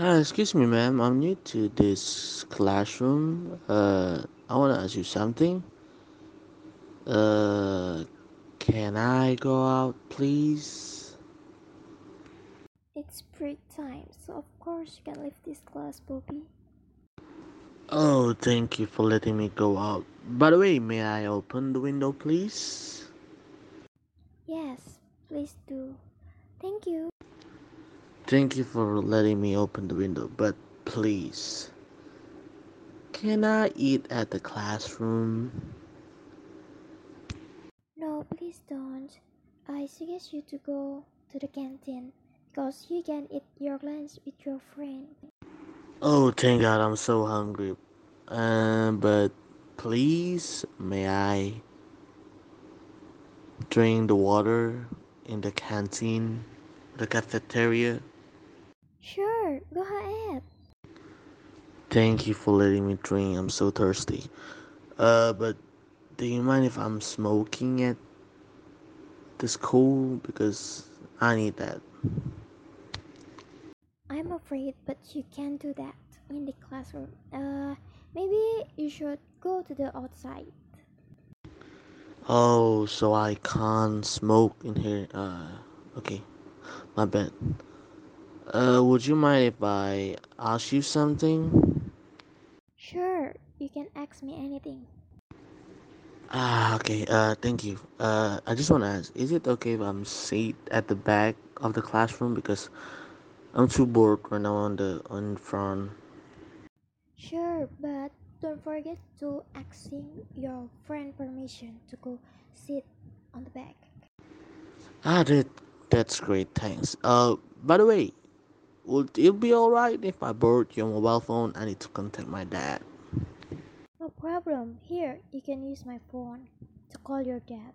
Uh, excuse me, ma'am. I'm new to this classroom. Uh, I want to ask you something. Uh, can I go out, please? It's break time, so of course you can leave this class, Bobby. Oh, thank you for letting me go out. By the way, may I open the window, please? Yes, please do. Thank you. Thank you for letting me open the window, but please, can I eat at the classroom? No, please don't. I suggest you to go to the canteen because you can eat your lunch with your friend. Oh, thank God, I'm so hungry. Um, but please, may I drink the water in the canteen, the cafeteria? Sure, go ahead. Thank you for letting me drink. I'm so thirsty. Uh, but do you mind if I'm smoking at the school? Because I need that. I'm afraid, but you can't do that in the classroom. Uh, maybe you should go to the outside. Oh, so I can't smoke in here. Uh, okay, my bad. Uh, would you mind if I ask you something? Sure, you can ask me anything. Ah, okay. Uh, thank you. Uh, I just want to ask, is it okay if I'm sit at the back of the classroom because I'm too bored right now on the on front. Sure, but don't forget to asking your friend permission to go sit on the back. Ah, that that's great. Thanks. Uh, by the way, would it be alright if I borrowed your mobile phone? I need to contact my dad. No problem. Here, you can use my phone to call your dad.